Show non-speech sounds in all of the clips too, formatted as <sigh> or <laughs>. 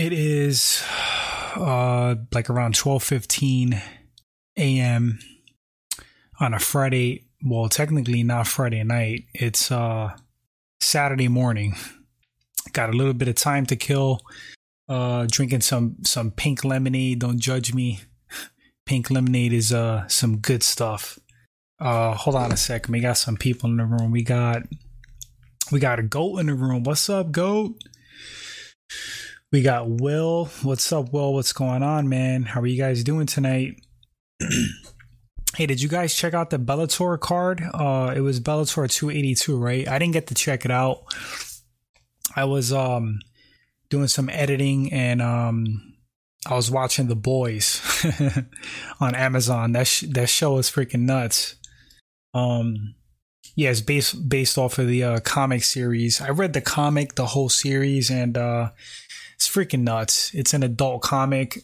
It is uh like around 12:15 a.m. on a Friday, well technically not Friday night. It's uh Saturday morning. Got a little bit of time to kill. Uh drinking some some pink lemonade, don't judge me. Pink lemonade is uh some good stuff. Uh hold on a second. We got some people in the room. We got we got a goat in the room. What's up, goat? We got Will. What's up, Will? What's going on, man? How are you guys doing tonight? <clears throat> hey, did you guys check out the Bellator card? Uh it was Bellator 282, right? I didn't get to check it out. I was um doing some editing and um I was watching The Boys <laughs> on Amazon. That sh- that show is freaking nuts. Um yeah, it's based based off of the uh, comic series. I read the comic, the whole series, and uh, it's freaking nuts. It's an adult comic.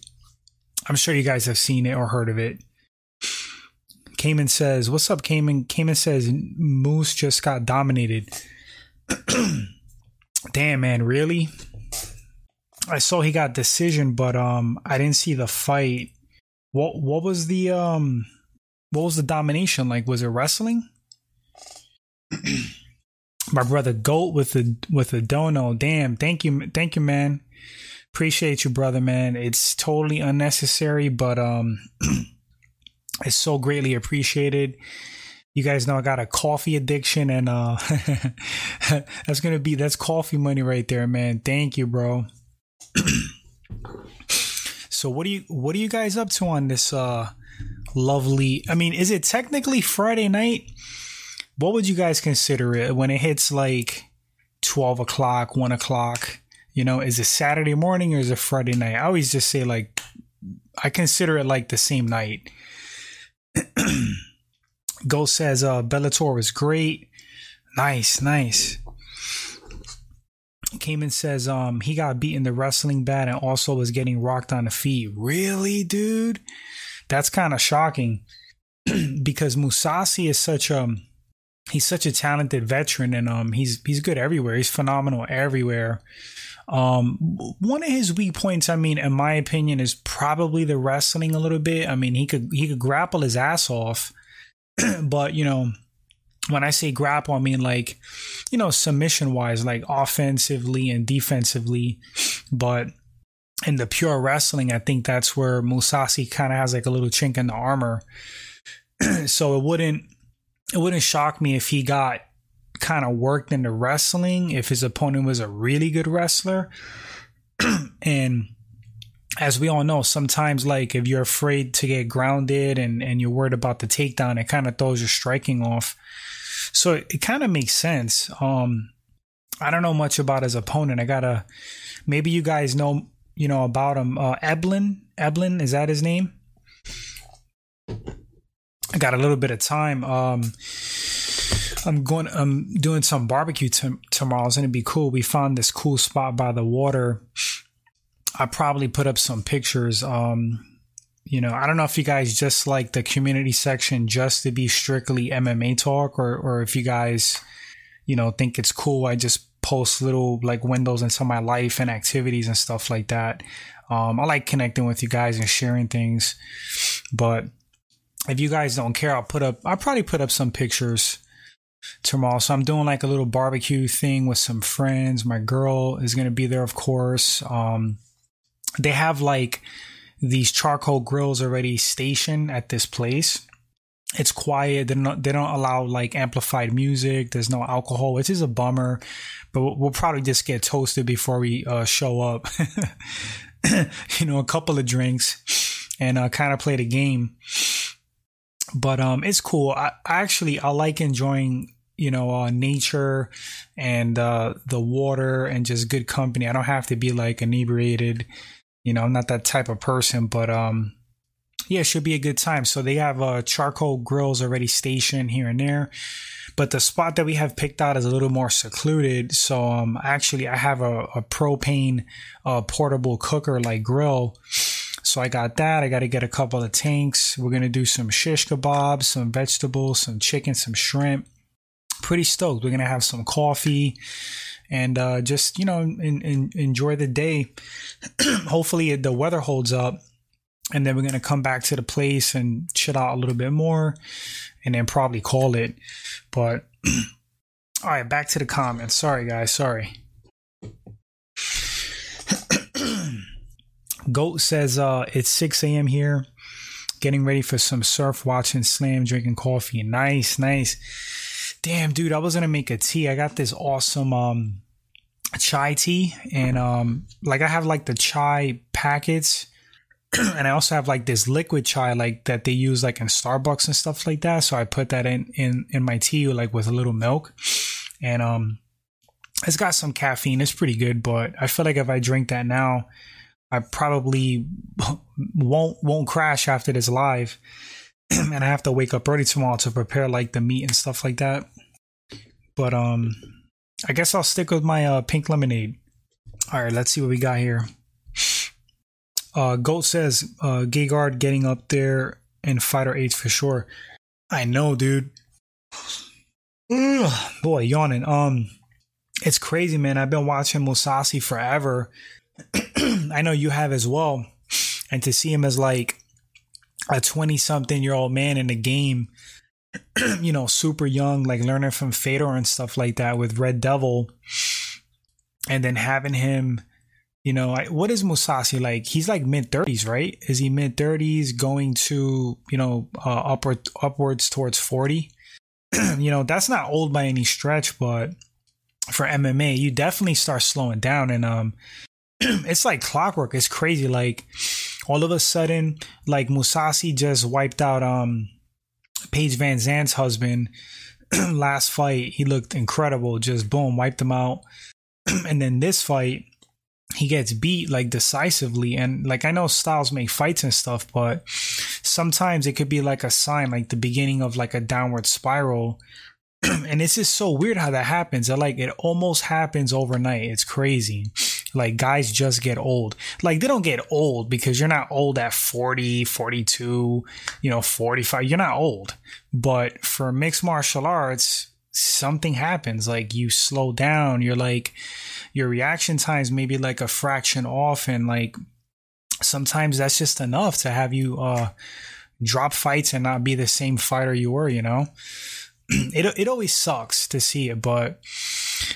I'm sure you guys have seen it or heard of it. Cayman says, What's up, Cayman? Cayman says, Moose just got dominated. <clears throat> Damn, man, really? I saw he got decision, but um I didn't see the fight. What what was the um what was the domination like? Was it wrestling? <clears throat> My brother Goat with the with the dono. Damn, thank you, thank you, man. Appreciate you, brother, man. It's totally unnecessary, but um, <clears throat> it's so greatly appreciated. You guys know I got a coffee addiction, and uh, <laughs> that's gonna be that's coffee money right there, man. Thank you, bro. <clears throat> so what do you what are you guys up to on this uh lovely? I mean, is it technically Friday night? What would you guys consider it when it hits like twelve o'clock, one o'clock? You know, is it Saturday morning or is it Friday night? I always just say like I consider it like the same night. <clears throat> Ghost says uh Bellator was great. Nice, nice. Cayman says um he got beaten the wrestling bad and also was getting rocked on the feet. Really, dude? That's kind of shocking <clears throat> because Mousasi is such a he's such a talented veteran and um he's he's good everywhere. He's phenomenal everywhere. Um, one of his weak points, I mean, in my opinion, is probably the wrestling a little bit. I mean, he could he could grapple his ass off, <clears throat> but you know, when I say grapple, I mean like, you know, submission wise, like offensively and defensively. But in the pure wrestling, I think that's where Mousasi kind of has like a little chink in the armor. <clears throat> so it wouldn't it wouldn't shock me if he got kind of worked into wrestling if his opponent was a really good wrestler. <clears throat> and as we all know, sometimes like if you're afraid to get grounded and, and you're worried about the takedown, it kind of throws your striking off. So it, it kind of makes sense. Um, I don't know much about his opponent. I gotta maybe you guys know you know about him. Uh, Eblen, Eblen, is that his name? I got a little bit of time. Um, I'm going. I'm doing some barbecue t- tomorrow. It's gonna be cool. We found this cool spot by the water. I probably put up some pictures. Um, you know, I don't know if you guys just like the community section just to be strictly MMA talk, or or if you guys, you know, think it's cool. I just post little like windows into my life and activities and stuff like that. Um, I like connecting with you guys and sharing things, but if you guys don't care, I'll put up. I'll probably put up some pictures tomorrow. So I'm doing like a little barbecue thing with some friends. My girl is gonna be there, of course. Um, they have like these charcoal grills already stationed at this place. It's quiet. They don't they don't allow like amplified music. There's no alcohol, which is a bummer. But we'll probably just get toasted before we uh, show up. <laughs> you know, a couple of drinks and uh, kind of play the game but um it's cool I, I, actually i like enjoying you know uh, nature and uh the water and just good company i don't have to be like inebriated you know i'm not that type of person but um yeah it should be a good time so they have uh charcoal grills already stationed here and there but the spot that we have picked out is a little more secluded so um actually i have a, a propane uh portable cooker like grill so I got that. I got to get a couple of tanks. We're to do some shish kebabs, some vegetables, some chicken, some shrimp. Pretty stoked. We're to have some coffee and uh, just you know in, in, enjoy the day. <clears throat> Hopefully the weather holds up, and then we're gonna come back to the place and chill out a little bit more, and then probably call it. But <clears throat> all right, back to the comments. Sorry guys, sorry. <clears throat> Goat says uh, it's 6 a.m. here. Getting ready for some surf, watching slam, drinking coffee. Nice, nice. Damn, dude, I was gonna make a tea. I got this awesome um chai tea, and um like I have like the chai packets, <clears throat> and I also have like this liquid chai like that they use like in Starbucks and stuff like that. So I put that in in in my tea like with a little milk, and um it's got some caffeine. It's pretty good, but I feel like if I drink that now, I probably <laughs> won't won't crash after this live, <clears throat> and I have to wake up early tomorrow to prepare like the meat and stuff like that. But um, I guess I'll stick with my uh, pink lemonade. All right, let's see what we got here. Uh, Goat says uh, Gegard getting up there in fighter eight for sure. I know, dude. Ugh, boy, yawning. Um, it's crazy, man. I've been watching Mousasi forever <clears throat> I know you have as well. And to see him as like a 20 something year old man in the game, <clears throat> you know, super young, like learning from Fedor and stuff like that with Red Devil. And then having him, you know, what is Mousasi like? He's like mid 30s, right? Is he mid 30s going to, you know, uh, upward, upwards towards 40? <clears throat> you know, that's not old by any stretch, but for MMA, you definitely start slowing down. And, um, <clears throat> it's like clockwork. It's crazy. Like all of a sudden, like Mousasi just wiped out um Paige VanZant's husband <clears throat> last fight. He looked incredible. Just boom, wiped him out. <clears throat> and then this fight, he gets beat like decisively. And like I know styles make fights and stuff, but sometimes it could be like a sign, like the beginning of like a downward spiral. <clears throat> and it's just so weird how that happens. That like it almost happens overnight. It's crazy. Like guys just get old. Like they don't get old because you're not old at 40, 42, you know, 45. You're not old. But for mixed martial arts, something happens. Like you slow down. You're like, your reaction times maybe like a fraction off. And like sometimes that's just enough to have you, uh, drop fights and not be the same fighter you were, you know? <clears throat> it, it always sucks to see it, but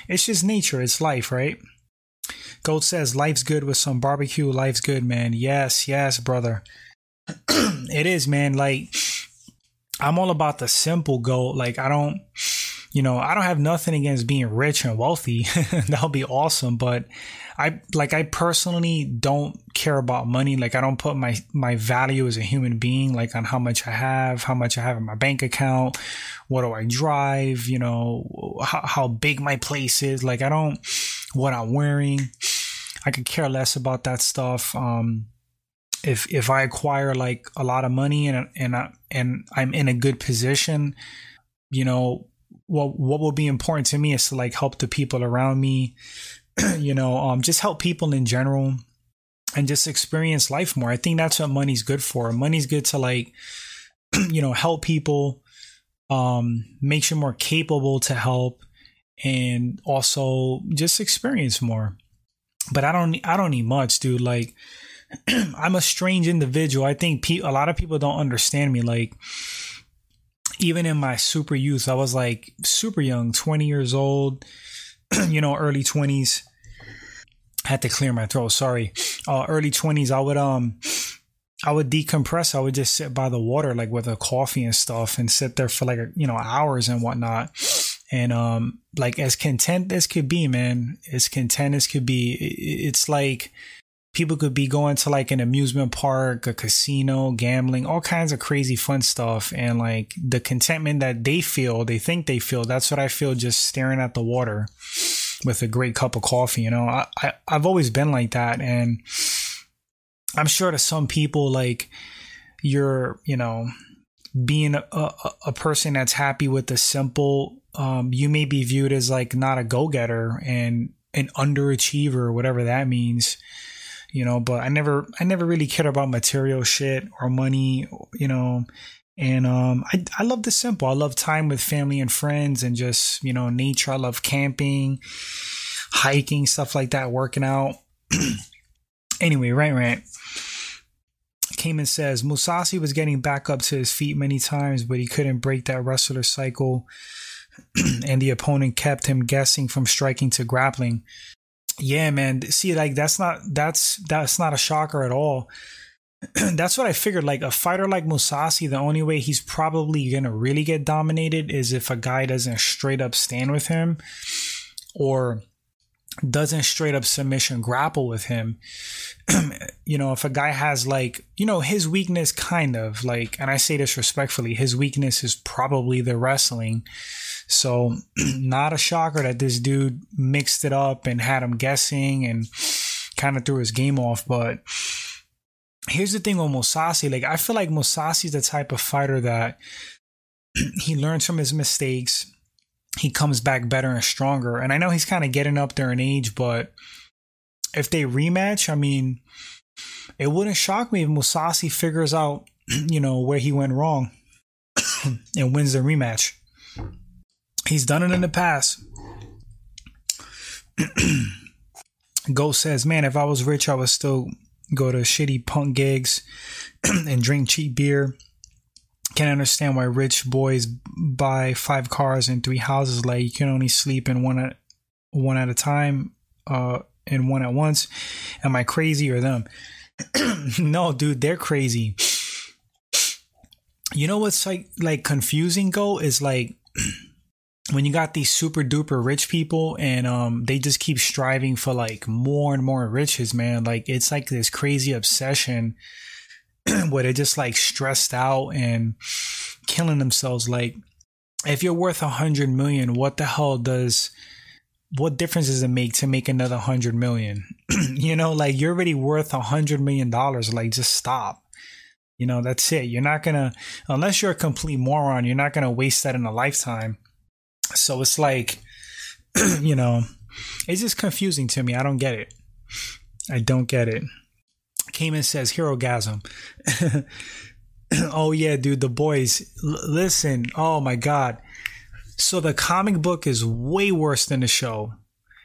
it's just nature. It's life, right? Gold says, Life's good with some barbecue. Life's good, man. Yes, yes, brother. <clears throat> it is, man. Like, I'm all about the simple goal. Like, I don't, you know, I don't have nothing against being rich and wealthy. <laughs> that would be awesome. But I, like, I personally don't care about money. Like, I don't put my, my value as a human being, like, on how much I have, how much I have in my bank account, what do I drive, you know, how, how big my place is. Like, I don't, what I'm wearing. I could care less about that stuff. Um, if if I acquire like a lot of money and and I, and I'm in a good position, you know, what what will be important to me is to like help the people around me, <clears throat> you know, um, just help people in general, and just experience life more. I think that's what money's good for. Money's good to like, <clears throat> you know, help people, um, makes you more capable to help, and also just experience more. But I don't I don't need much, dude. Like <clears throat> I'm a strange individual. I think pe- a lot of people don't understand me. Like even in my super youth, I was like super young, 20 years old, <clears throat> you know, early 20s. had to clear my throat. Sorry. Uh, early 20s, I would um I would decompress. I would just sit by the water, like with a coffee and stuff, and sit there for like you know hours and whatnot and um like as content as could be man as content as could be it's like people could be going to like an amusement park a casino gambling all kinds of crazy fun stuff. And like the contentment that they feel they think they feel that's what i feel just staring at the water with a great cup of coffee you know? I, I i've always been like that. And i'm sure to some people like you're you know being a, a, a person that's happy with the simple um, you may be viewed as like not a go getter and an underachiever, whatever that means, you know. But I never, I never really cared about material shit or money, you know. And um, I, I love the simple. I love time with family and friends and just you know nature. I love camping. hiking, stuff like that, working out. <clears throat> anyway, right, right. Cayman says Mousasi was getting back up to his feet many times, but he couldn't break that wrestler cycle, <clears throat> and the opponent kept him guessing from striking to grappling. Yeah, man. See, like that's not that's that's not a shocker at all. <clears throat> that's what I figured. Like a fighter like Mousasi, the only way he's probably gonna really get dominated is if a guy doesn't straight up stand with him, or doesn't straight up submission grapple with him. <clears throat> you know, if a guy has like, you know, his weakness kind of like, and I say this respectfully, his weakness is probably the wrestling. So, <clears throat> not a shocker that this dude mixed it up and had him guessing and kind of threw his game off. But here's the thing with Mousasi like, I feel like Mousasi's the type of fighter that <clears throat> he learns from his mistakes he comes back better and stronger. And I know he's kind of getting up there in age, but if they rematch, I mean, it wouldn't shock me if Mousasi figures out, <clears throat> you know, where he went wrong and wins the rematch. He's done it in the past. <clears throat> Ghost says, Man, if I was rich, I would still go to shitty punk gigs <clears throat> and drink cheap beer Can't understand why rich boys buy five cars and three houses. Like you can only sleep in one at one at a time, uh, and one at once. Am I crazy or them? <clears throat> no, dude, they're crazy. You know what's like like confusing? Go is like when you got these super duper rich people and um they just keep striving for like more and more riches, man. Like it's like this crazy obsession <clears throat> where they're just like stressed out and killing themselves. Like, if you're worth a hundred million, what the hell does what difference does it make to make another hundred million? <clears throat> you know, like you're already worth a hundred million dollars. Like, just stop. You know, that's it. You're not gonna, unless you're a complete moron, you're not gonna waste that in a lifetime. So it's like, <clears throat> you know, it's just confusing to me. I don't get it. I don't get it. Cayman says Herogasm. <laughs> oh yeah, dude, the boys. L- listen, oh my god. So the comic book is way worse than the show.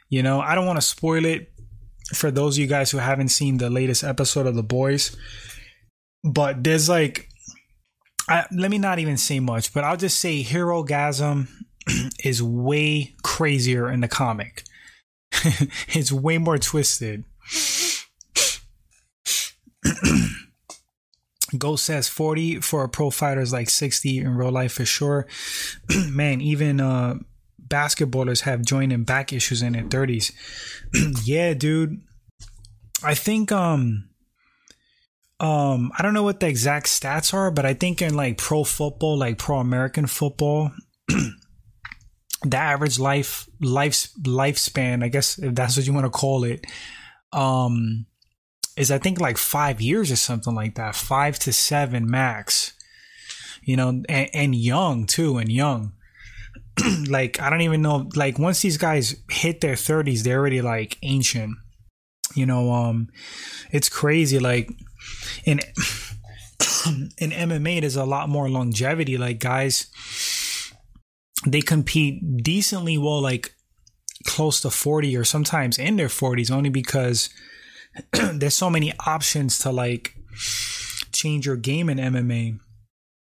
You know, I don't want to spoil it for those of you guys who haven't seen the latest episode of The Boys. But there's like I, let me not even say much, but I'll just say Herogasm <clears throat> is way crazier in the comic. <laughs> it's way more twisted. <clears throat> Ghost says 40 for a pro fighter is like 60 in real life for sure. <clears throat> Man, even uh, basketballers have joint and back issues in their 30s. yeah, dude. I think um um I don't know what the exact stats are, but I think in like pro football, like pro American football, the average life life lifespan, I guess if that's what you want to call it, um is I think like five years or something like that, five to seven max. You know, and, and young too, and young. <clears throat> like I don't even know. Like once these guys hit their thirties, they're already like ancient. You know, um, it's crazy. Like in <clears throat> in MMA, there's a lot more longevity. Like guys, they compete decently well, like close to forty or sometimes in their forties, only because <clears throat> there's so many options to like change your game in MMA.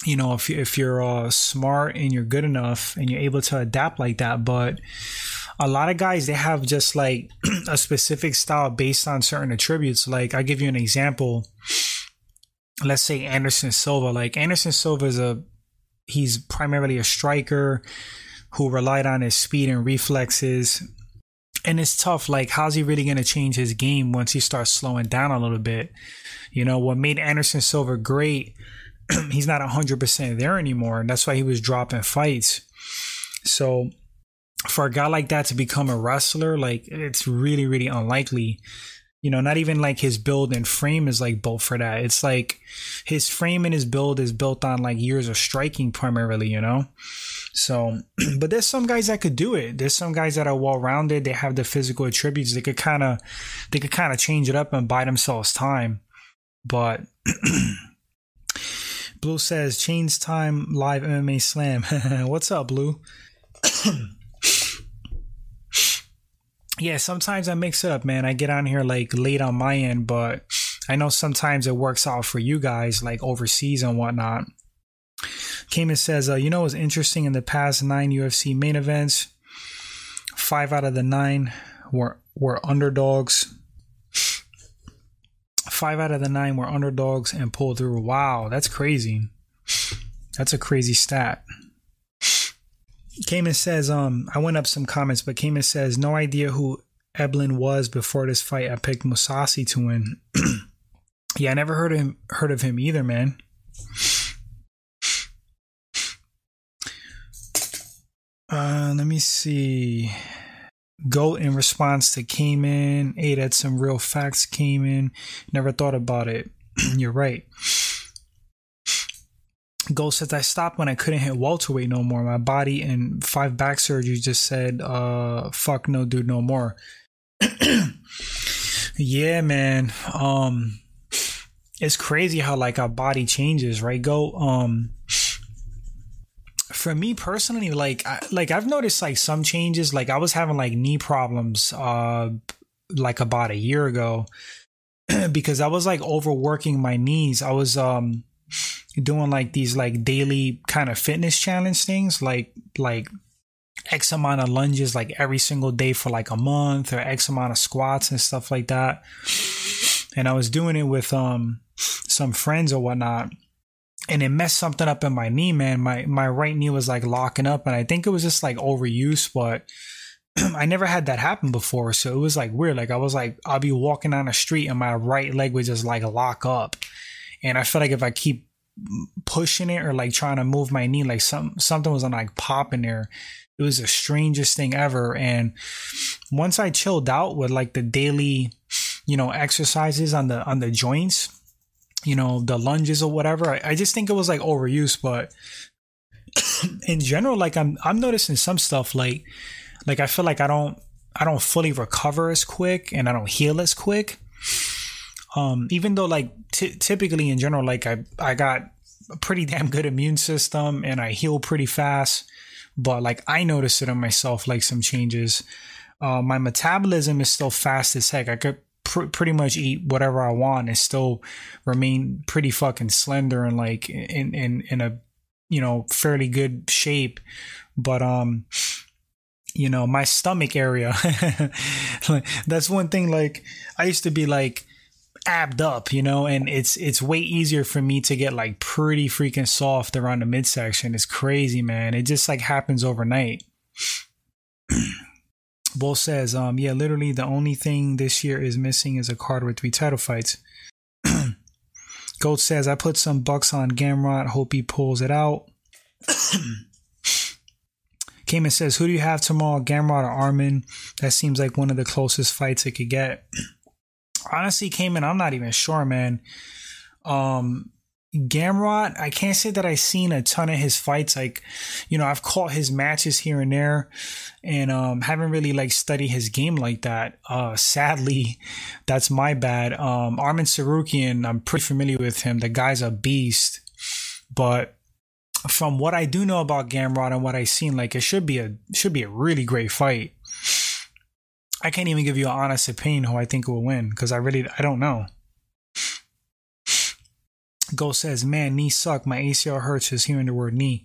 You know, if if you're uh, smart and you're good enough and you're able to adapt like that, but a lot of guys they have just like <clears throat> a specific style based on certain attributes. Like I'll give you an example. Let's say Anderson Silva. Like Anderson Silva is a he's primarily a striker who relied on his speed and reflexes and it's tough. Like, how's he really going to change his game once he starts slowing down a little bit? You know, what made Anderson Silva great, <clears throat> he's not 100% there anymore. And that's why he was dropping fights. So, for a guy like that to become a wrestler, like, it's really, really unlikely. You know, not even like his build and frame is like built for that. It's like his frame and his build is built on like years of striking primarily, you know? So, <clears throat> but there's some guys that could do it. There's some guys that are well rounded. They have the physical attributes. They could kind of, they could kind of change it up and buy themselves time. But <clears throat> Blue says, Chains Time Live MMA Slam. <laughs> What's up, Blue? <clears throat> yeah, sometimes I mix it up, man. I get on here like late on my end, but I know sometimes it works out for you guys, like overseas and whatnot. Cayman says, uh, you know, it's interesting in the past nine UFC main events, five out of the nine were were underdogs. Five out of the nine were underdogs and pulled through. Wow, that's crazy. That's a crazy stat. Cayman says, um, I went up some comments, but Cayman says, no idea who Eblen was before this fight. I picked Mousasi to win. <clears throat> yeah, I never heard of him heard of him either, man. Uh, let me see. Goat in response to Cayman. Hey, that's some real facts Cayman. Never thought about it. <clears throat> You're right. Gold says I stopped when I couldn't hit welterweight no more. My body and five back surgeries just said, uh, fuck no, dude, no more. <clears throat> yeah, man. Um, it's crazy how like our body changes, right? Go. Um, for me personally, like, I, like I've noticed like some changes. Like I was having like knee problems, uh, like about a year ago, <clears throat> because I was like overworking my knees. I was um doing like these like daily kind of fitness challenge things, like like X amount of lunges like every single day for like a month or X amount of squats and stuff like that. And I was doing it with um some friends or whatnot. And it messed something up in my knee, man. My my right knee was like locking up and I think it was just like overuse, but <clears throat> I never had that happen before. So it was like weird. Like I was like I'll be walking down the street and my right leg would just like lock up. And I feel like if I keep pushing it or like trying to move my knee, like some something was like popping there. It was the strangest thing ever. And once I chilled out with like the daily, you know, exercises on the on the joints, you know, the lunges or whatever, I, I just think it was like overuse. But <coughs> in general, like I'm I'm noticing some stuff like like I feel like I don't I don't fully recover as quick and I don't heal as quick. Um, even though like t- typically in general, like I I got a pretty damn good immune system and I heal pretty fast, but like I noticed it on myself, like some changes. Uh, my metabolism is still fast as heck. I could pr- pretty much eat whatever I want and still remain pretty fucking slender and like in in in a you know fairly good shape, but um you know my stomach area <laughs> that's one thing like i used to be like abbed up, you know, and it's it's way easier for me to get like pretty freaking soft around the midsection. It's crazy, man. It just like happens overnight. <clears throat> Bull says, um, yeah, literally the only thing this year is missing is a card with three title fights. <clears throat> Gold says, I put some bucks on Gamrot, hope he pulls it out. <clears throat> Cayman says, Who do you have tomorrow, Gamrot or Arman? That seems like one of the closest fights it could get honestly Cayman. I'm not even sure, man. Um, Gamrot, I can't say that I've seen a ton of his fights. Like, you know, I've caught his matches here and there and um haven't really like studied his game like that. Uh sadly, that's my bad. Um Arman Tsarukyan, I'm pretty familiar with him. The guy's a beast. But from what I do know about Gamrot and what I've seen, like it should be a should be a really great fight. I can't even give you an honest opinion who I think will win because I really I don't know. Go says, man, knee suck. My ACL hurts just hearing the word knee.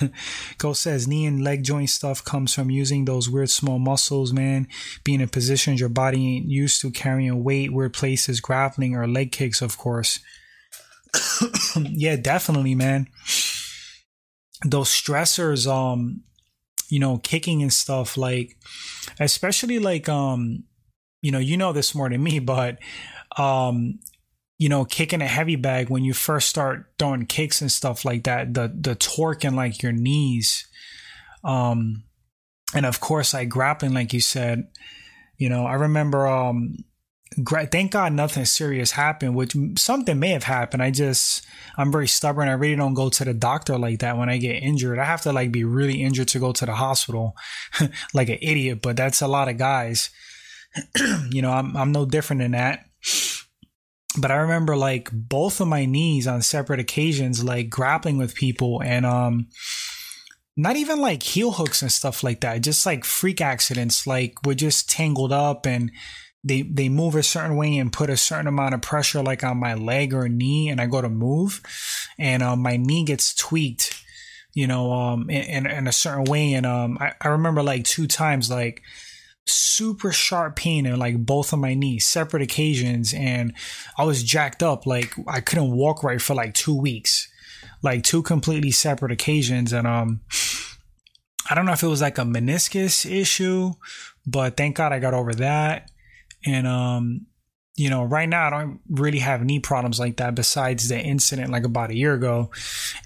<laughs> Go says, knee and leg joint stuff comes from using those weird small muscles, man. Being in positions your body ain't used to, carrying weight, weird places, grappling, or leg kicks, of course. <coughs> yeah, definitely, man. Those stressors, um, you know, kicking and stuff, like, especially like, um, you know, you know this more than me, <laughs> but, um, you know, kicking a heavy bag when you first start throwing kicks and stuff like that, the, the torque in like your knees, um, and of course, like grappling, like you said, you know, I remember, um, thank God nothing serious happened, which something may have happened. I just, I'm very stubborn. I really don't go to the doctor like that when I get injured. I have to like be really injured to go to the hospital <laughs> like an idiot, but that's a lot of guys. <clears throat> you know, I'm, I'm no different than that. But I remember like both of my knees on separate occasions, like grappling with people and, um, not even like heel hooks and stuff like that, just like freak accidents, like we're just tangled up and they they move a certain way and put a certain amount of pressure like on my leg or knee and I go to move and um, my knee gets tweaked you know um in, in a certain way and um I, I remember like two times like super sharp pain in like both of my knees separate occasions and I was jacked up like I couldn't walk right for like two weeks like two completely separate occasions and um I don't know if it was like a meniscus issue but thank God I got over that and um, you know, right now I don't really have knee problems like that besides the incident like about a year ago.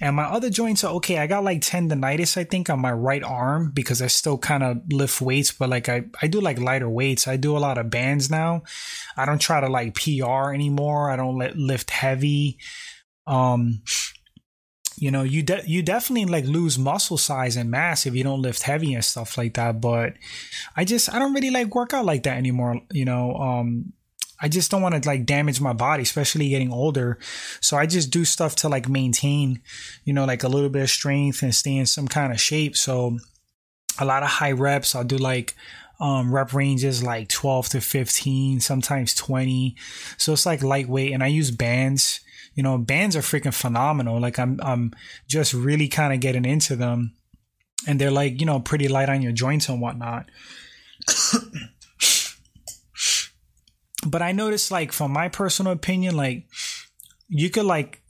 And my other joints are okay. I got like tendonitis, I think, on my right arm because I still kind of lift weights, but like I, I do like lighter weights. I do a lot of bands now. I don't try to like PR anymore. I don't let lift heavy. Um, you know you de- you definitely like lose muscle size and mass if you don't lift heavy and stuff like that but i just i don't really like work out like that anymore you know um i just don't want to like damage my body especially getting older. So i just do stuff to like maintain you know like a little bit of strength and stay in some kind of shape. So a lot of high reps i'll do like um, rep ranges like 12 to 15 sometimes 20 so it's like lightweight and i use bands you know, bands are freaking phenomenal. Like I'm, I'm just really kind of getting into them and they're like, you know, pretty light on your joints and whatnot. <coughs> but I noticed like from my personal opinion, like you could like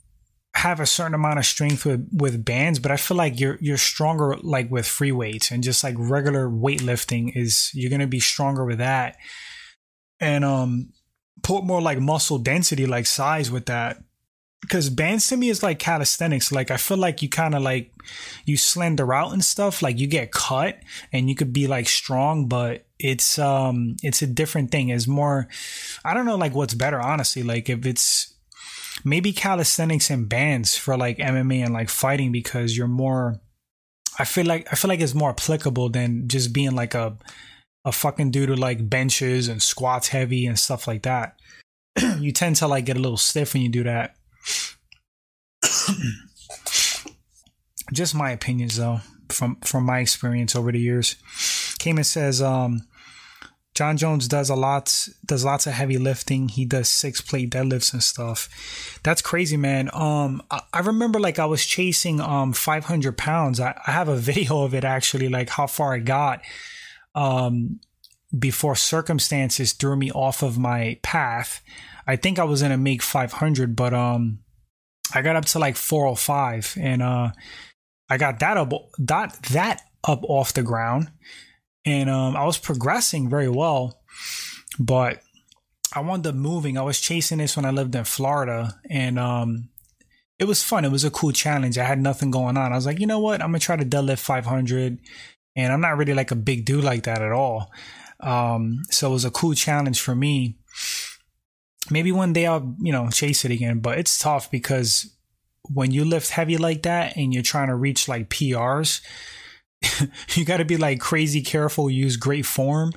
have a certain amount of strength with with bands, but I feel like you're you're stronger like with free weights and just like regular weightlifting is you're gonna be stronger with that. And um put more like muscle density, like size with that because bands to me is like calisthenics. Like I feel like you kind of like you slender out and stuff. Like you get cut and you could be like strong, but it's um it's a different thing. It's more I don't know like what's better honestly. Like if it's maybe calisthenics and bands for like MMA and like fighting because you're more. I feel like I feel like it's more applicable than just being like a a fucking dude who like benches and squats heavy and stuff like that. <clears throat> you tend to like get a little stiff when you do that. <coughs> Just my opinions, though, from from my experience over the years. Cayman says, um, Jon Jones does a lot, does lots of heavy lifting. He does six plate deadlifts and stuff. That's crazy, man. Um, I, I remember like I was chasing um 500 pounds. I, I have a <laughs> video of it actually, like how far I got. Um, before circumstances threw me off of my path. I think I was gonna make 500, but um, I got up to like 405 and uh I got that up that that up off the ground and um I was progressing very well but I wound up moving. I was chasing this when I lived in Florida and um it was fun. It was a cool challenge. I had nothing going on. I was like, you know what? I'm gonna try to deadlift 500, and I'm not really like a big dude like that at all. Um, so it was a cool challenge for me maybe one day I'll, you know, chase it again, but it's tough because when you lift heavy like that and you're trying to reach like PRs, <laughs> you got to be like crazy careful, use great form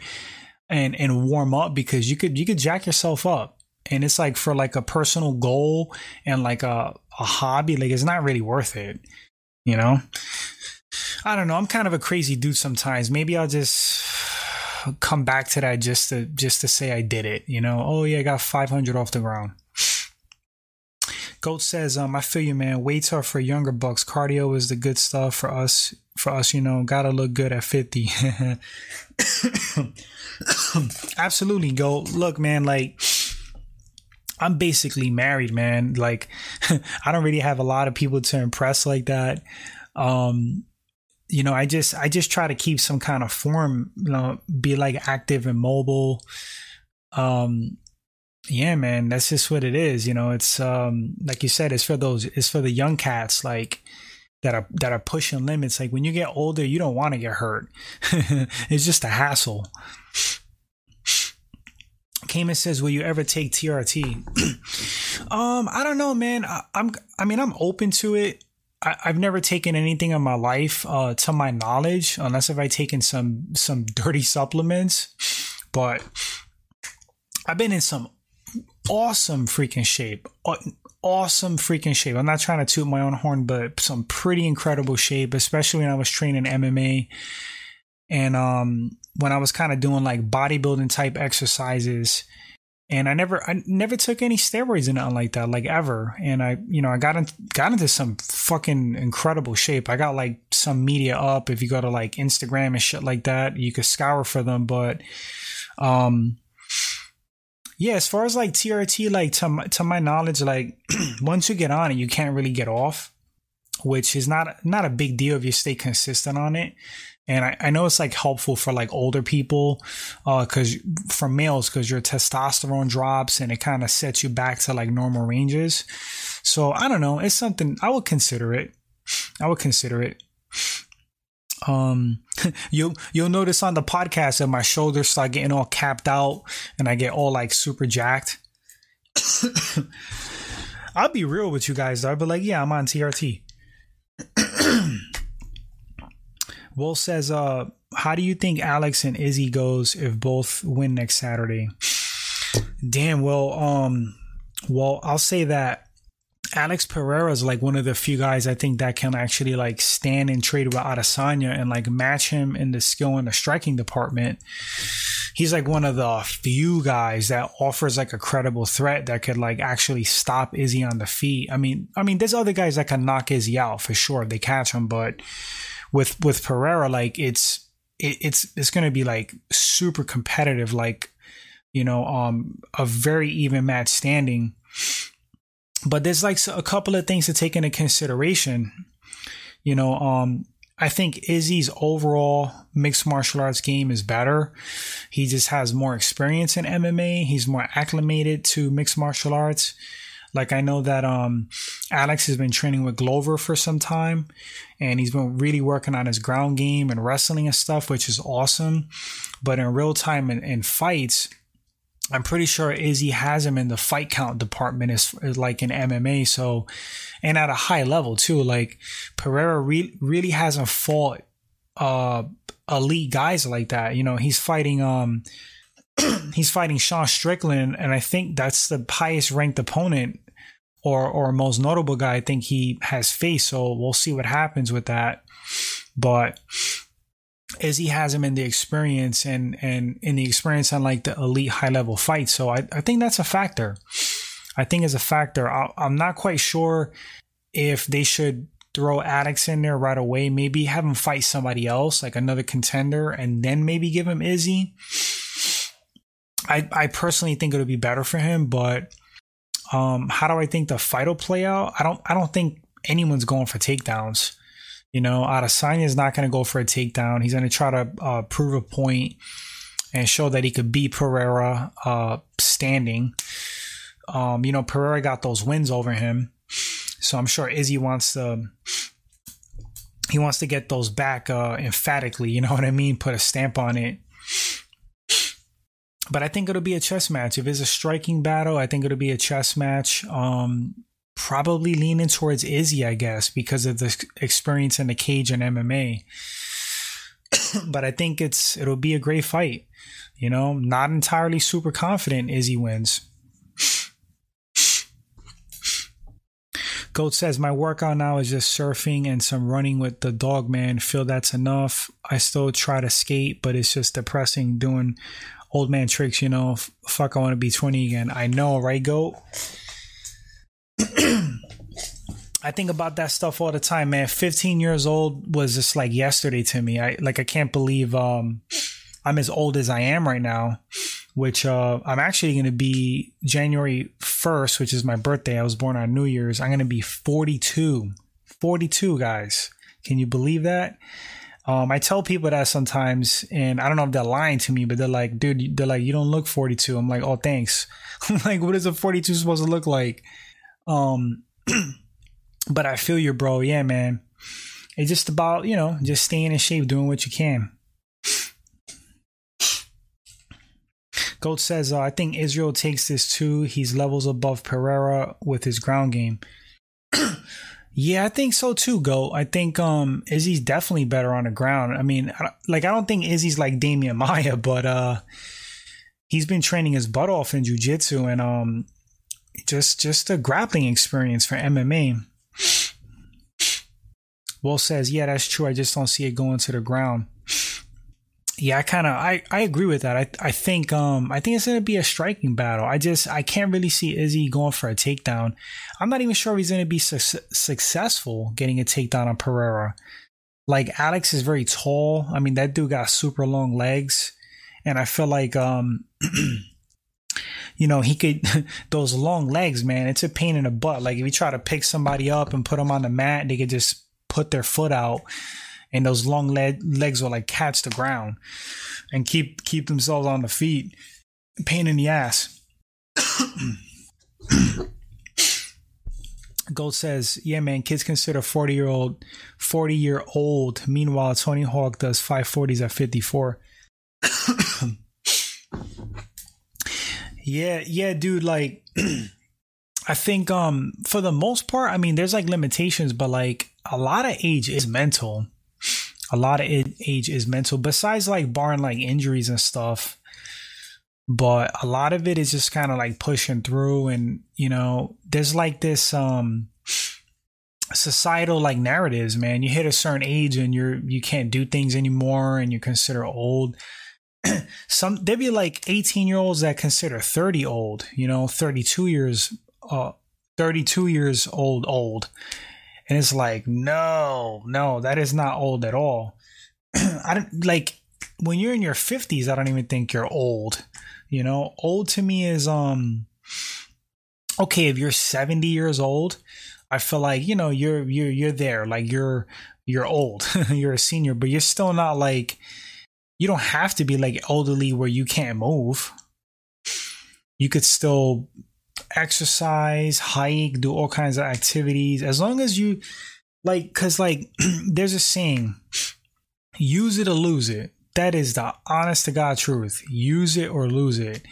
and and warm up because you could you could jack yourself up. And it's like for like a personal goal and like a a hobby, like it's not really worth it, you know? I don't know. I'm kind of a crazy dude sometimes. Maybe I'll just come back to that just to just to say I did it. You know, oh yeah, I got 500 off the ground. Goat says, um, I feel you, man. Weights are for younger bucks. Cardio is the good stuff for us. For us, you know, gotta look good at 50. <laughs> Absolutely, Goat. Look, man, like, I'm basically married, man. Like, <laughs> I don't really have a lot of people to impress like that. Um, you know, I just I just try to keep some kind of form, you know, be like active and mobile. Um yeah, man, that's just what it is, you know. It's um like you said, it's for those it's for the young cats like that are that are pushing limits. Like when you get older, you don't want to get hurt. <laughs> it's just a hassle. Cayman says, "Will you ever take TRT?" <clears throat> um, I don't know, man. I, I'm, I mean, I'm open to it. I, have never taken anything in my life, uh, to my knowledge, unless if I taken some some <laughs> dirty supplements. But I've been in some awesome freaking shape. Awesome freaking shape. I'm not trying to toot my own horn, but some pretty incredible shape, especially when I was training MMA and um when I was kind of doing like bodybuilding type exercises and I never I never took any steroids or nothing like that, like ever. And I, you know, I got in, got into some fucking incredible shape. I got like some media up. If you go to like Instagram and shit like that, you could scour for them. But, um, yeah, as far as like TRT, like to my, to my knowledge, like <clears throat> once you get on it, you can't really get off, which is not not a big deal if you stay consistent on it and I, I know it's like helpful for like older people uh, because uh, for males because your testosterone drops and it kind of sets you back to like normal ranges. So i don't know. It's something i would consider it. I would consider it. Um <laughs> you'll you'll notice on the podcast that my shoulders start getting all capped out and i get all like super jacked. <coughs> I'll be real with you guys though i'll be like yeah i'm on trt <coughs> Will says, uh, how do you think Alex and Izzy goes if both win next Saturday? Damn, well, um, well, I'll say that Alex Pereira is like one of the few guys I think that can actually like stand and trade with Adesanya and like match him in the skill and the striking department. He's like one of the few guys that offers like a credible threat that could like actually stop Izzy on the feet. I mean, I mean, there's other guys that can knock Izzy out for sure if they catch him, but with with Pereira, like it's it, it's it's going to be like super competitive, like you know, um, a very even match standing. But there's like a couple of things to take into consideration. You know, um, I think Izzy's overall mixed martial arts game is better. He just has more experience in MMA. He's more acclimated to mixed martial arts. Like I know that um, Alex has been training with Glover for some time, and he's been really working on his ground game and wrestling and stuff, which is awesome. But in real time in, in fights, I'm pretty sure Izzy has him in the fight count department is like in MMA. So, and at a high level too. Like Pereira re- really hasn't fought uh elite guys like that. You know, he's fighting um <clears throat> he's fighting Sean Strickland, and I think that's the highest ranked opponent or or most notable guy I think he has faced. So we'll see what happens with that. But he has him in the experience and and in the experience on like the elite high level fights. So I, I think that's a factor. I think is a factor. I, I'm not quite sure if they should throw Alex in there right away. Maybe have him fight somebody else, like another contender, and then maybe give him Izzy. I, I personally think it would be better for him, but um, how do I think the fight will play out? I don't I don't think anyone's going for takedowns. You know, Adesanya is not going to go for a takedown. He's going to try to uh, prove a point and show that he could beat Pereira uh, standing. Um, you know, Pereira got those wins over him, so I'm sure Izzy wants to. He wants to get those back uh, emphatically. You know <laughs> what I mean? Put a stamp on it. But I think it'll be a chess match. If it's a striking battle, I think it'll be a chess match. Um, probably leaning towards Izzy, I guess, because of the experience in the cage and MMA. <coughs> but I think it's it'll be a great fight. You know, not entirely super confident Izzy wins. Goat says, My workout now is just surfing and some running with the dog man. Feel that's enough. I still try to skate, but it's just depressing doing old man tricks, you know. F- fuck, I want to be 20 again. I know, right, Goat? <clears throat> I think about that stuff all the time, man. 15 years old was just like yesterday to me. I like I can't believe um I'm as old as I am right now, which uh I'm actually going to be January 1st, which is my birthday. I was born on New Year's. I'm going to be 42. 42, guys. Can you believe that? Um, I tell people that sometimes, and I don't know if they're lying to me, but they're like, dude, they're like, you don't look 42. I'm like, oh, thanks. <laughs> I'm like, what is a 42 supposed to look like? Um, <clears throat> but I feel you, bro. Yeah, man. It's just about, you know, just staying in shape, doing what you can. Gold says, uh, I think Israel takes this too. He's levels above Pereira with his ground game. <clears throat> yeah, I think so too, Go. I think um, Izzy's definitely better on the ground. I mean, like I don't think Izzy's like Demian <laughs> Maia, but uh, he's been training his butt off in jujitsu, and um, just just a grappling experience for MMA. Will says, "Yeah, that's true. I just don't see it going to the ground." Yeah, I kind of I, I agree with that. I I think um I think it's gonna be a striking battle. I just I can't really see Izzy going for a takedown. I'm not even sure if he's gonna be su- successful getting a takedown on Pereira. Like Alex is very tall. I mean that dude got super long legs, and I feel like um <clears throat> you know he could <laughs> those long legs man it's a pain in the butt. Like if you try to pick somebody up and put them on the mat, they could just put their foot out and those long leg, legs will like catch the ground and keep keep themselves on the feet. Pain in the ass. <coughs> Gold says, "Yeah, man, kids consider forty year old, forty year old. Meanwhile, Tony Hawk does five forties at fifty four. <coughs> yeah, yeah, dude. Like, <clears throat> I think um for the most part, I mean, there's like limitations, but like a lot of age is mental a lot of age is mental besides like barring like injuries and stuff. But a lot of it is just kind of like pushing through and you know there's like this um societal like narratives man. You hit a certain age and you're you can't do things anymore and you're considered old. <clears throat> Some there'd be like 18 year olds that consider 30 old you know 32 years uh 32 years old old and it's like, no, no, that is not old at all. <clears throat> I don't like when you're in your 50s, I don't even think you're old. You know, old to me is um okay, if you're 70 years old, I feel like, you know, you're you're you're there. Like you're you're old. <laughs> you're a senior, but you're still not like you don't have to be like elderly where you can't move. You could still exercise, hike, do all kinds of activities. As long as you like, cause like <clears throat> there's a saying, use it or lose it. That is the honest to God truth. Use it or lose it.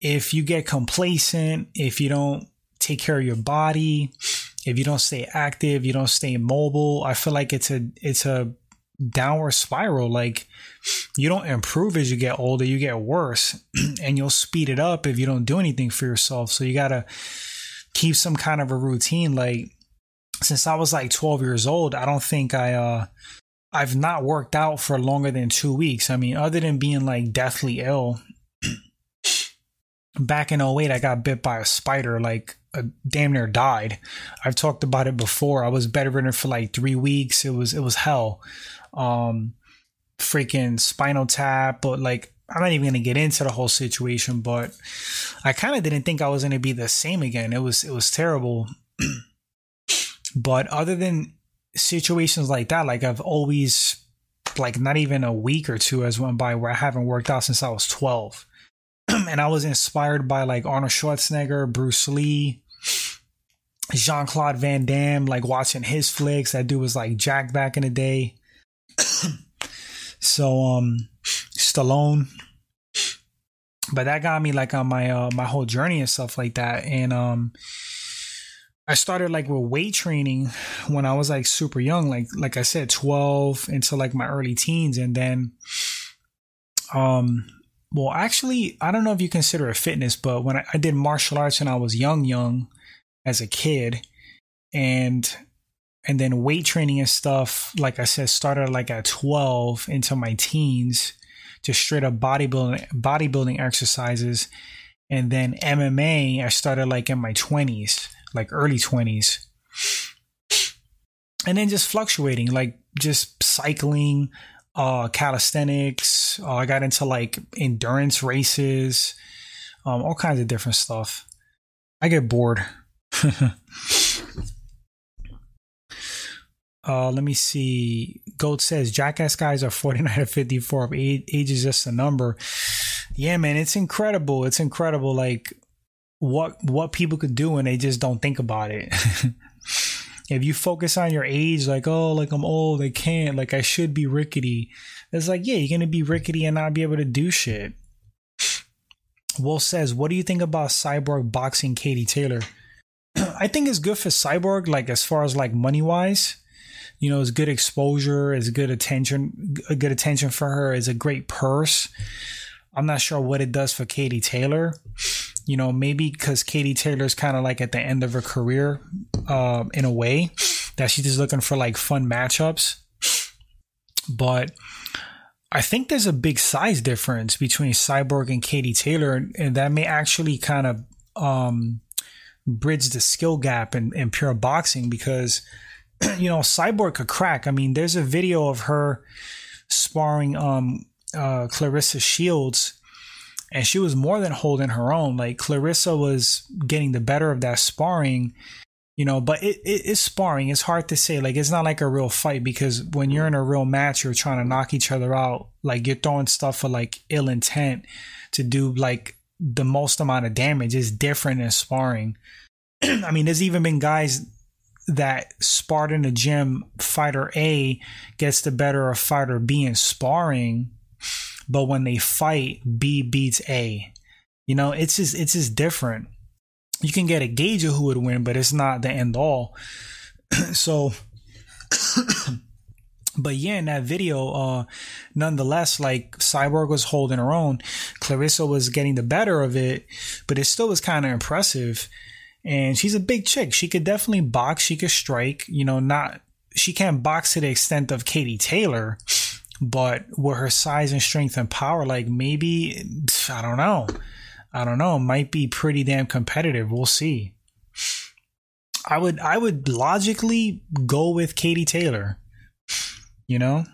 If you get complacent, if you don't take care of your body, if you don't stay active, you don't stay mobile, I feel like it's a it's a downward spiral. Like you don't improve as you get older, you get worse, <clears throat> and you'll speed it up if you don't do anything for yourself. So you gotta keep some kind of a routine. Like since I was like 12 years old, I don't think I uh I've not worked out for longer than two weeks. I mean, other than being like deathly ill. <clears throat> Back in 08, I got bit by a spider, like a, damn near died. I've talked about it before. I was bedridden for like three weeks. It was it was hell um, freaking spinal tap, but like I'm not even gonna get into the whole situation, but I kind of didn't think I was gonna be the same again. It was it was terrible. <clears throat> but other than situations like that, like I've always like not even a week or two has went by where I haven't worked out since I was 12. <clears throat> and I was inspired by like Arnold Schwarzenegger, Bruce Lee, Jean Claude Van Damme, like watching his flicks. That dude was like Jack back in the day. So um Stallone. But that got me like on my uh my whole journey and stuff like that. And um I started like with weight training when I was like super young, like like I said, 12 into like my early teens. And then um well actually I don't know if you consider it fitness, but when I, I did martial arts when I was young, young as a kid, and and then weight training and stuff like i said started like at 12 into my teens just straight up bodybuilding bodybuilding exercises. And then mma i started like in my 20s like early 20s and then just fluctuating like just cycling uh calisthenics uh, i got into like endurance races um all kinds of different stuff. I get bored <laughs> Uh, let me see. Gold says Jackass guys are 49 to 54. Age, is just a number. Yeah, man, it's incredible. It's incredible. Like what what people could do and they just don't think about it. <laughs> if you focus on your age, like oh, like I'm old, I can't, like I should be rickety. It's like yeah, you're gonna be rickety and not be able to do shit. Wolf says, "What do you think about Cyborg boxing Katie Taylor?" <clears throat> I think it's good for Cyborg, like as far as like money wise you know, is good exposure, is good attention, a good attention for her, is a great purse. I'm not sure what it does for Katie Taylor. You know, maybe because Katie Taylor's kind of like at the end of her career, uh, in a way, that she's just looking for like fun matchups. But I think there's a big size difference between Cyborg and Katie Taylor, and that may actually kind of um, bridge the skill gap in, in pure boxing because, <clears throat> you know, Cyborg could crack. I mean, there's a video of her sparring um, uh, Claressa Shields, and she was more than holding her own. Like Claressa was getting the better of that sparring, you know. But it, it it's sparring. It's hard to say. Like it's not like a real fight because when you're in a real match, you're trying to knock each other out. Like you're throwing stuff for like ill intent to do like the most amount of damage. Is different in sparring. <clears throat> I mean, there's even been guys that in the gym. Fighter A gets the better of fighter B in sparring but when they fight, B beats A. You know, it's just it's just different. You can get a gauge of who would win, but it's not the end all. <clears throat> so <clears throat> but yeah, in that video, uh, nonetheless, like Cyborg was holding her own, Claressa was getting the better of it, but it still was kind of impressive. And she's a big chick. She could definitely box. She could strike. You know, not she can't box to the extent of Katie Taylor, but with her size and strength and power, like maybe I don't know. I don't know. Might be pretty damn competitive. We'll see. I would I would logically go with Katie Taylor. You know?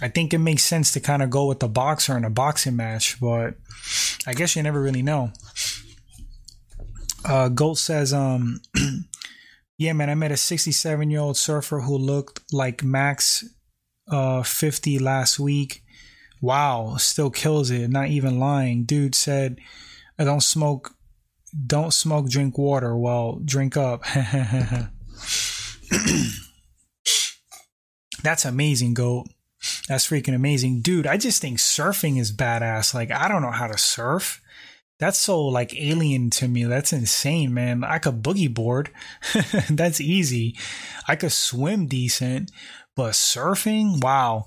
I think it makes sense to kind of go with the boxer in a boxing match, but I guess you never really know. Uh, Gold says, um, <clears throat> yeah, man, I met a 67 year old surfer who looked like Max uh 50 last week. Wow, still kills it. Not even lying. Dude said, I don't smoke don't smoke, drink water. Well, drink up. <laughs> That's amazing, goat. That's freaking amazing. Dude, I just think surfing is badass. Like, I don't know how to surf. That's so like alien to me. That's insane, man. I could boogie board. <laughs> That's easy. I could swim decent, but surfing, wow.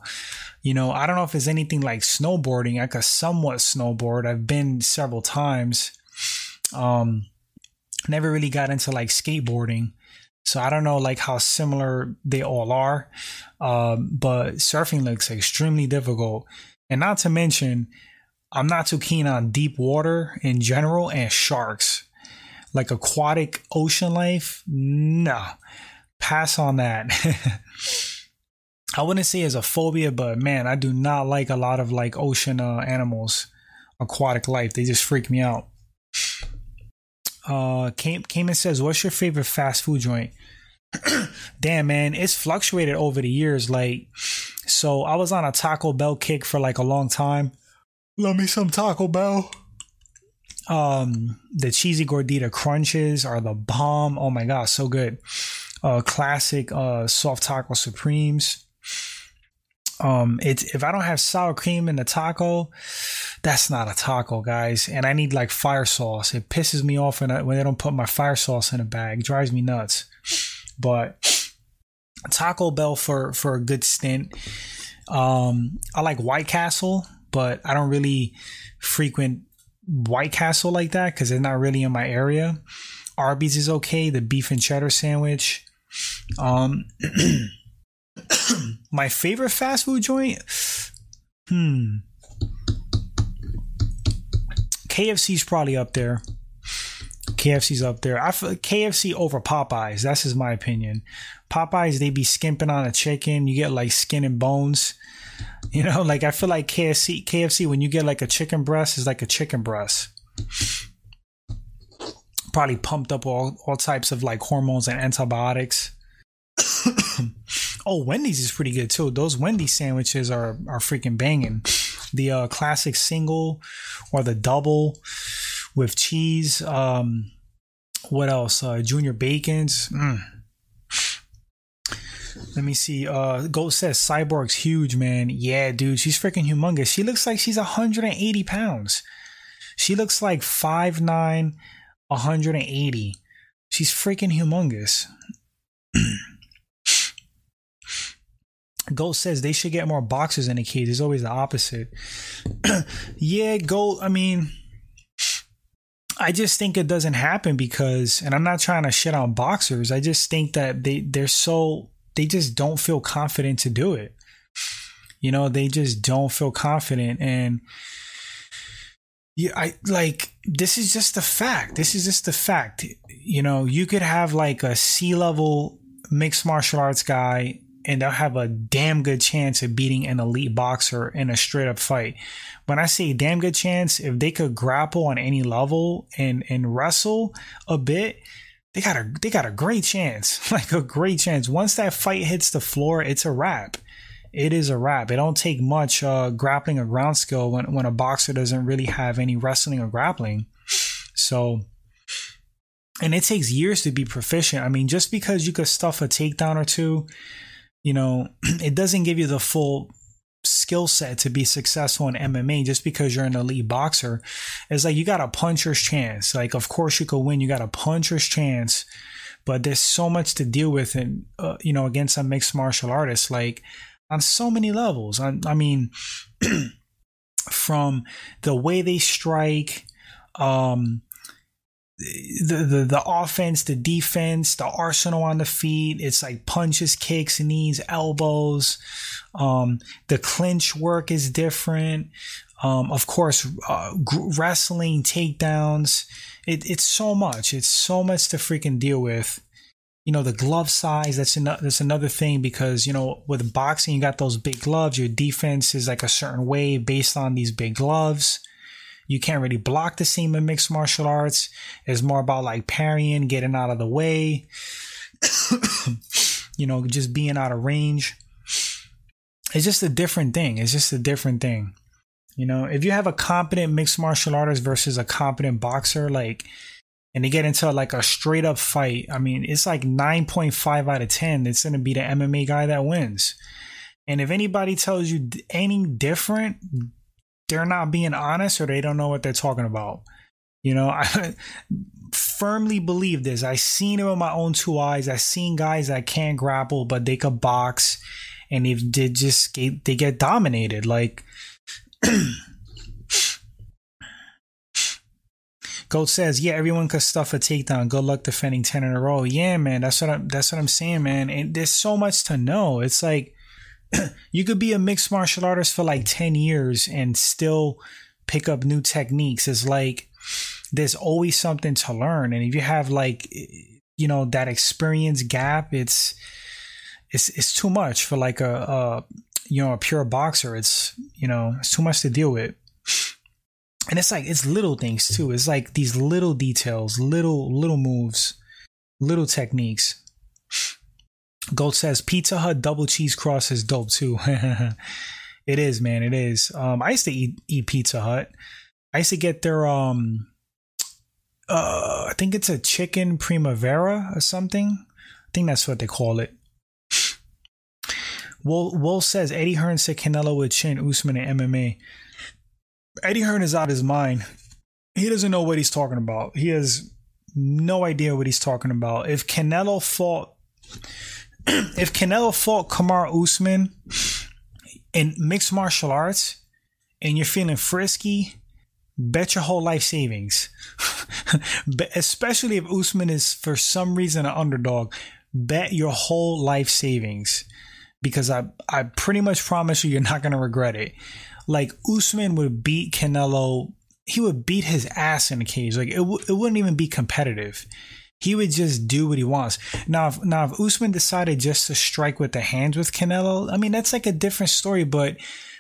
You know, I don't know if it's anything like snowboarding. I could somewhat snowboard. I've been several times. Um, never really got into like skateboarding. So I don't know like how similar they all are. Um, but surfing looks extremely difficult. And not to mention, I'm not too keen on deep water in general and sharks. Like aquatic ocean life, no. Pass on that. <laughs> I wouldn't say it's a phobia, but man, I do not like a lot of like ocean uh, animals, aquatic life. They just freak me out. Uh, came Cayman says, "What's your favorite fast food joint?" <clears throat> Damn, man, it's fluctuated over the years. Like, so I was on a Taco Bell kick for like a long time. Love me some Taco Bell. Um, the cheesy gordita crunches are the bomb. Oh my god, so good. Uh, classic uh soft taco supremes. Um, it's if I don't have sour cream in the taco, that's not a taco, guys. And I need like fire sauce. It pisses me off when, I, when they don't put my fire sauce in a bag. It drives me nuts. But Taco Bell for for a good stint. Um, I like White Castle, but I don't really frequent White Castle like that because they're not really in my area. Arby's is okay. The beef and cheddar sandwich. Um. <clears throat> my favorite fast food joint? Hmm. KFC's probably up there. KFC's up there. I KFC over Popeyes. That's just my opinion. Popeyes, they be skimping on a chicken. You get like skin and bones. <laughs> You know, like I feel like KFC, KFC, when you get like a chicken breast, is like a chicken breast. Probably pumped up all, all types of like hormones and antibiotics. <coughs> Oh, Wendy's is pretty good too. Those Wendy's sandwiches are are freaking banging. The uh, classic single or the double with cheese. Um, what else? Uh, junior bacons. Mm. Let me see. Uh, Gold says Cyborg's huge, man. Yeah, dude, she's freaking humongous. She looks like she's 180 pounds. She looks like 5'9, 180. She's freaking humongous. <clears throat> Gold says they should get more boxers in the cage. It's always the opposite. <clears throat> yeah, Gold. I mean, I just think it doesn't happen because, and I'm not trying to shit on boxers. I just think that they they're so they just don't feel confident to do it. You know, they just don't feel confident, and yeah, I like this is just the fact. This is just the fact. You know, you could have like a C level mixed martial arts guy and they'll have a damn good chance of beating an elite boxer in a straight up fight. When I say damn good chance, if they could grapple on any level and and wrestle a bit, they got a they got a great chance, <laughs> like a great chance. Once that fight hits the floor, it's a wrap. It is a wrap. It don't take much uh, grappling or ground skill when when a boxer doesn't really have any wrestling or grappling. So and it takes years to be proficient. I mean, just because you could stuff a takedown or two you know, <clears throat> it doesn't give you the full skill set to be successful in MMA just because you're an elite boxer. It's like you got a puncher's chance. Like, of course, you could win. You got a puncher's chance, but there's so much to deal with, and uh, you know, against a mixed martial artist, like on so many levels. I, I mean, <clears throat> from the way they strike, um, the, the the offense, the defense, the arsenal on the feet. It's like punches, kicks, knees, elbows. Um, the clinch work is different. Um, of course, uh, wrestling, takedowns. It, it's so much. It's so much to freaking deal with. You know, the glove size, that's, an- that's another thing because, you know, with boxing, you got those big gloves. Your defense is like a certain way based on these big gloves. You can't really block the same in mixed martial arts. It's more about like parrying, getting out of the way, <coughs> you know, just being out of range. It's just a different thing. It's just a different thing. You know, if you have a competent mixed martial artist versus a competent boxer, like, and they get into like a straight up fight, I mean, it's like 9.5 out of 10. It's going to be the MMA guy that wins. And if anybody tells you any different, they're not being honest or they don't know what they're talking about. You know, <laughs> I firmly believe this. I seen it with my own two eyes. I seen guys that can't grapple, but they could box, and if they just get, they get dominated. Like <clears throat> Goat says, yeah, everyone could stuff a takedown. Good luck defending ten in a row. Yeah, man, that's what I'm. That's what I'm saying, man. And there's so much to know. It's like <clears throat> you could be a mixed martial artist for like 10 years and still pick up new techniques. It's like there's always something to learn. And if you have like, you know, that experience gap, it's, it's, it's too much for like a, a, you know, a pure boxer. It's, you know, it's too much to deal with. And it's like, it's little things too. It's like these little details, little, little moves, little techniques. Gold says Pizza Hut double cheese cross is dope too. <laughs> it is, man. It is. Um, I used to eat eat Pizza Hut. I used to get their um, uh, I think it's a chicken primavera or something. I think that's what they call it. <laughs> Wool, Wool says Eddie Hearn said Canelo would chin Usman in MMA. Eddie Hearn is out of his mind. He doesn't know what he's talking about. He has no idea what he's talking about. If Canelo fought if Canelo fought Kamaru Usman in mixed martial arts and you're feeling frisky, bet your whole life savings. <laughs> Especially if Usman is for some reason an underdog, bet your whole life savings because I I pretty much promise you you're not gonna regret it. Like Usman would beat Canelo, he would beat his ass in the cage. Like it, w- it wouldn't even be competitive. He would just do what he wants. Now, if, now if Usman decided just to strike with the hands with Canelo, I mean that's like a different story. But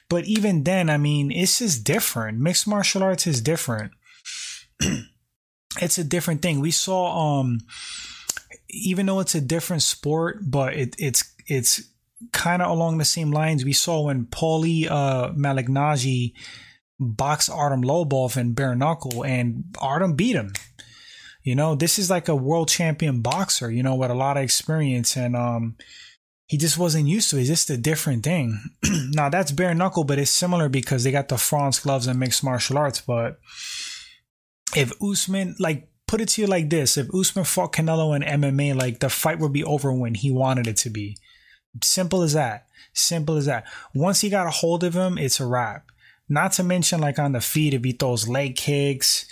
but even then, I mean it's just different. Mixed martial arts is different. <clears throat> it's a different thing. We saw um even though it's a different sport, but it, it's it's kind of along the same lines. We saw when Paulie uh, Malignaggi boxed Artem Lobov in bare knuckle, and Artem beat him. You know, this is like a world champion boxer, you know, with a lot of experience and um he just wasn't used to it. It's just a different thing. <clears throat> now that's bare knuckle, but it's similar because they got the France gloves and mixed martial arts. But if Usman, like, put it to you like this: if Usman fought Canelo in MMA, like the fight would be over when he wanted it to be. Simple as that. Simple as that. Once he got a hold of him, it's a wrap. Not to mention, like on the feet, if he throws leg kicks,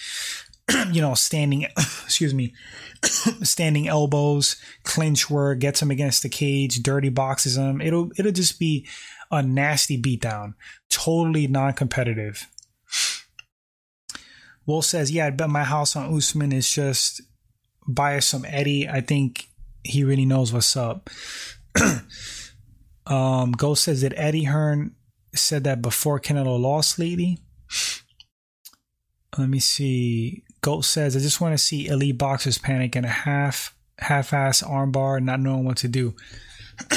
<clears throat> you know, standing, <coughs> excuse me, <coughs> standing elbows, clinch work, gets him against the cage, dirty boxes him. It'll it'll just be a nasty beatdown. Totally non-competitive. Wolf says, "Yeah, I bet my house on Usman is just buy some Eddie. I think he really knows what's up." <coughs> um, Ghost says that Eddie Hearn said that before Canelo lost lately. Let me see. Goat says, I just want to see elite boxers panic in a half half-ass armbar, not knowing what to do. <clears throat>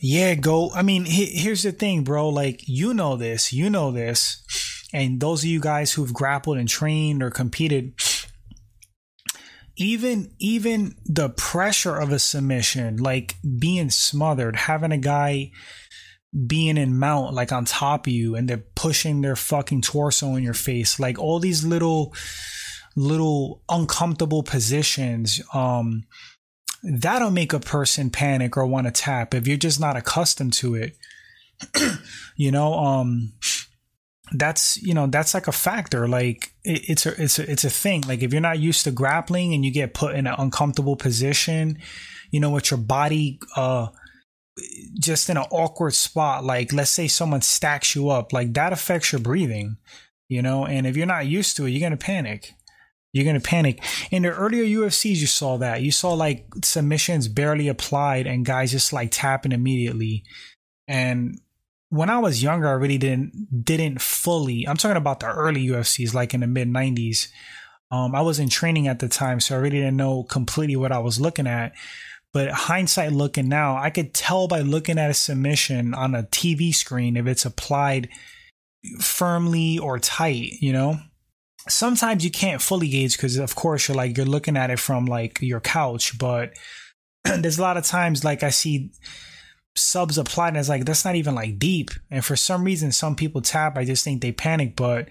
yeah, Goat. I mean, he, here's the thing, bro. Like, you know this, you know this, and those of you guys who've grappled and trained or competed, even even the pressure of a submission, like being smothered, having a guy being in mount like on top of you and they're pushing their fucking torso in your face like all these little little uncomfortable positions um that'll make a person panic or want to tap. If you're just not accustomed to it <clears throat> you know um that's you know that's like a factor. Like it, it's a it's a it's a thing. Like if you're not used to grappling and you get put in an uncomfortable position you know with your body uh just in an awkward spot like let's say someone stacks you up like that affects your breathing you know? And if you're not used to it you're going to panic you're going to panic. In the earlier ufcs you saw that. You saw like submissions barely applied and guys just like tapping immediately. And when i was younger i really didn't didn't fully i'm talking about the early ufcs like in the mid 90s um, i was in training at the time so i really didn't know completely what i was looking at. But hindsight looking now, I could tell by looking at a submission on a TV screen if it's applied firmly or tight, you know? Sometimes you can't fully gauge because of course you're like you're looking at it from like your couch, but <clears throat> there's a lot of times like I see subs applied and it's like that's not even like deep. And for some reason some people tap, I just think they panic, but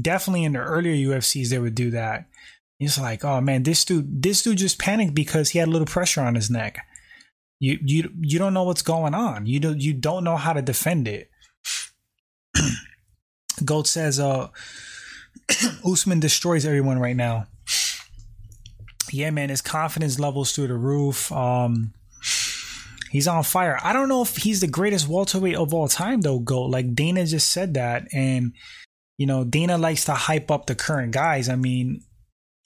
definitely in the earlier UFCs they would do that. It's like, oh man, this dude, this dude just panicked because he had a little pressure on his neck. You you you don't know what's going on. You don't you don't know how to defend it. <clears throat> gold says, uh, <coughs> Usman destroys everyone right now. Yeah, man, his confidence levels through the roof. Um, he's on fire. I don't know if he's the greatest welterweight of all time, though. Go like Dana just said that, and you know, Dana likes to hype up the current guys. I mean,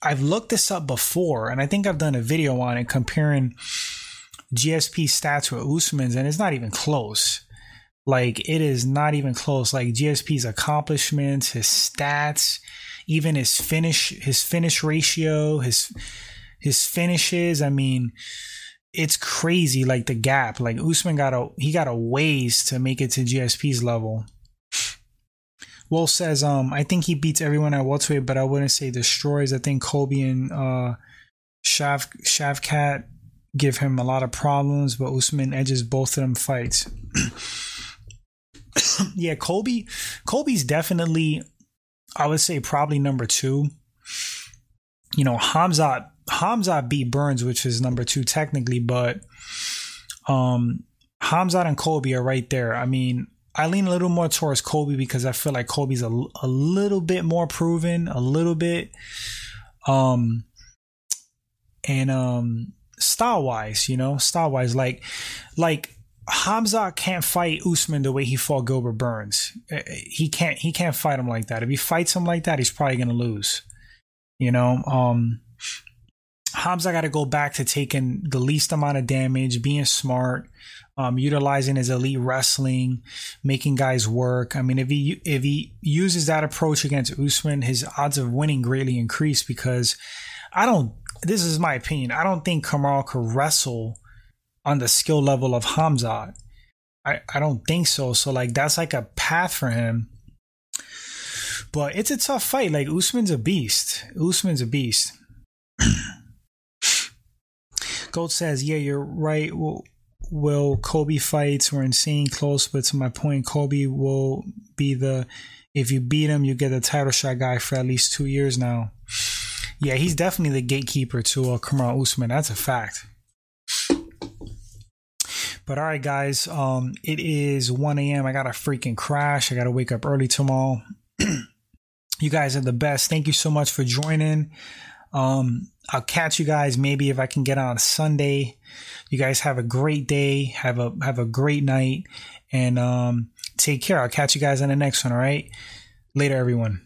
I've looked this up before, and I think I've done a video on it comparing GSP stats with Usman's, and it's not even close. Like it is not even close. Like GSP's accomplishments, his stats, even his finish, his finish ratio, his his finishes. I mean, it's crazy. Like the gap. Like Usman got a he got a ways to make it to GSP's level. Wolf says, um, I think he beats everyone at welterweight, but I wouldn't say destroys. I think Colby and uh, Shav Shavkat give him a lot of problems, but Usman edges both of them fights. <clears throat> <coughs> yeah, Colby, Colby's definitely, I would say probably number two. You know, Hamzat Hamzat beat Burns, which is number two technically, but um Hamzat and Colby are right there. I mean, I lean a little more towards Colby because I feel like Colby's a, a little bit more proven, a little bit. Um, and um, style wise, you know, style wise, like, like Hamza can't fight Usman the way he fought Gilbert Burns. Eh, he can't, he can't fight him like that. If he fights him like that, he's probably gonna lose. You know, um, Hamza got to go back to taking the least amount of damage, being smart, um, utilizing his elite wrestling, making guys work. I mean, if he if he uses that approach against Usman, his odds of winning greatly increase because I don't. This is my opinion. I don't think Kamal could wrestle on the skill level of Hamzat. I, I don't think so. So like that's like a path for him. But it's a tough fight. Like Usman's a beast. Usman's a beast. <clears throat> Gold says, "Yeah, you're right. Well, will Colby fights were insane close, but to my point, Colby will be the if you beat him, you get the title shot guy for at least two years now. Yeah, he's definitely the gatekeeper to uh, Kamaru Usman. That's a fact. But all right, guys, um, it is 1 a.m. I got a freaking crash. I got to wake up early tomorrow. <clears throat> You guys are the best. Thank you so much for joining. Um, I'll catch you guys maybe if I can get on Sunday. You guys have a great day. Have a have a great night, and um, take care. I'll catch you guys on the next one. All right. Later, everyone.